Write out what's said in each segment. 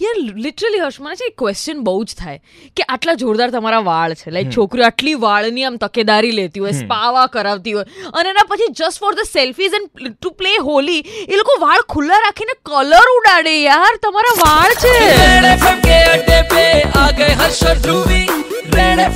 યાર લિટરલી હર્ષ મને છે એક ક્વેશ્ચન બહુ જ થાય. કે આટલા જોરદાર તમારા વાળ છે લાઈક છોકરીઓ આટલી વાળની આમ તકેદારી લેતી હોય સ્પાવા કરાવતી હોય અને એના પછી just for the selfies and to play Holi એ લોકો વાળ ખુલ્લા રાખીને કલર ઉડાડે યાર તમારા વાળ છે. રેણે ફમકે અડ્ડે પે આ ગયે હર્ષ ધ્રુવી. રેણે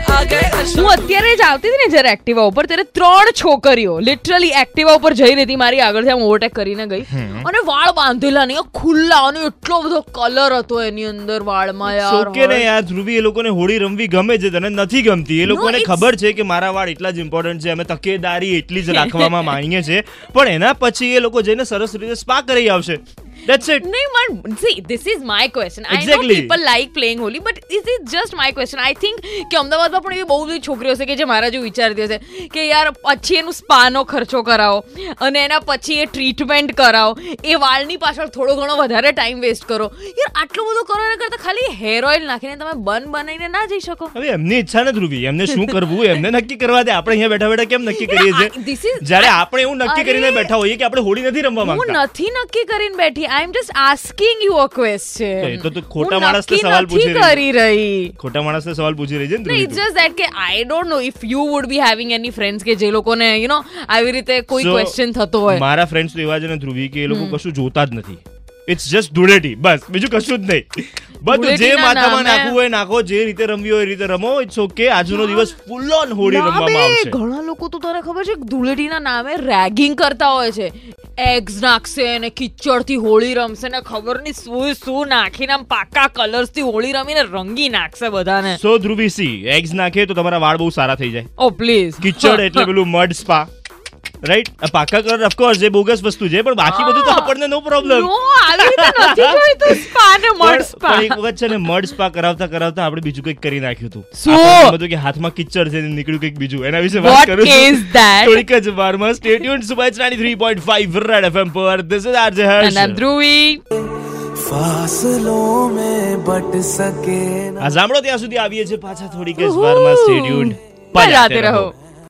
હું અત્યારે જ આવતી હતી ને જ્યારે એક્ટિવા ઉપર ત્યારે ત્રણ છોકરીઓ લિટરલી એક્ટિવા ઉપર જઈ રહી હતી મારી આગળથી આમ ઓવરટેક કરીને ગઈ. અને વાળ બાંધેલા નહીં ખુલ્લા અને એટલો બધો કલર હતો એની અંદર વાળમાં યાર ઓકે ને યાર ધ્રુવી એ લોકોને હોળી રમવી ગમે છે તને નથી ગમતી? એ લોકોને ખબર છે કે મારા વાળ એટલા જ ઇમ્પોર્ટન્ટ છે અમે તકેદારી એટલી જ રાખવામાં માંગીએ છીએ. પણ એના પછી એ લોકો જઈને સરસ રીતે સ્પા કરી આવશે. That's it. No, man, see, this is my question. I I know people like playing Holi, but this is just my question. I think કે અમદાવાદમાં પણ એવી બહુ બધી છોકરીઓ છે કે જે મારા જો વિચારતી હશે કે યાર પછી એનું સ્પાનો ખર્ચો કરાવો અને એના પછી એ ટ્રીટમેન્ટ કરાવો. એ વાળની પાછળ થોડો ઘણો વધારે ટાઈમ વેસ્ટ કરો. યાર આટલું બધું કરો એના કરતાં ખાલી હેર ઓઇલ નાખીને તમે બન બનાવીને ના જઈ શકો. હવે એમની ઈચ્છા ને ધ્રુવી એમને શું કરવું? એમને નક્કી કરવા દે. આપણે અહીંયા બેઠા બેઠા કેમ નક્કી કરીએ છીએ? જ્યારે આપણે એવું નક્કી કરીને બેઠા હોઈએ કે આપણે હોળી નથી રમવા હું નથી નક્કી કરીને બેઠી. I am just asking you a question તો તો ખોટા માણસને સવાલ પૂછી રહી કરી રહી ખોટા માણસને સવાલ પૂછી રહી છે ને ઇટ્સ જસ્ટ that કે I don't know if you would be having any friends કે જે લોકોને યુ નો આવી રીતે કોઈ ક્વેશ્ચન થતો હોય। મારા ફ્રેન્ડ્સ તો એવા છે ને ધ્રુવી કે એ લોકો કશું જોતા જ નથી. ઇટ્સ જસ્ટ ધૂળેટી બસ બીજું કશું જ નહીં. બધું જે માથામાં નાખવું હોય નાખો જે રીતે રમવી હોય એ રીતે રમો ઇટ્સ ઓકે આજનો દિવસ ફૂલ ઓન હોળી રમવામાં આવશે. ઘણા લોકો તો તને ખબર છે ધૂળેટીના નામે રેગિંગ કરતા હોય છે. એગ્સ નાખશે અને કિચડથી હોળી રમશે ને ખબર નહીં શું શું નાખીને આમ પાકા કલર્સથી હોળી રમીને રંગી નાખશે બધાને. સો ધ્રુવીસી એગ્સ નાખે તો તમારા વાળ બહુ સારા થઈ જાય. ઓ પ્લીઝ કિચડ એટલે પેલું મડ સ્પા રાઈટ પાકા કલર ઓફકોર્સ જે બોગસ વસ્તુ છે પણ બાકી બધું તો આપણને નો પ્રોબ્લેમ નો આવી નથી જોઈતું પણ એક વખત છે ને મડ સ્પા કરાવતા કરાવતા આપણે બીજું કંઈક કરી નાખ્યું હતું. શું? બધું કે હાથમાં કિચડ છે ને નીકળ્યું કંઈક બીજું. એના વિશે વાત કરું છું. થોડીક જ વારમાં stay tune Subhash 93.5 Red FM પર. ધીસ ઇઝ આરજે હર્ષ અને ધ્રુવી ફાસલો મેં બટ સકે આ સાંભળો ત્યાં સુધી આવીએ છે પાછા થોડીક જ વારમાં. સ્ટે ટ્યુન પર રહો.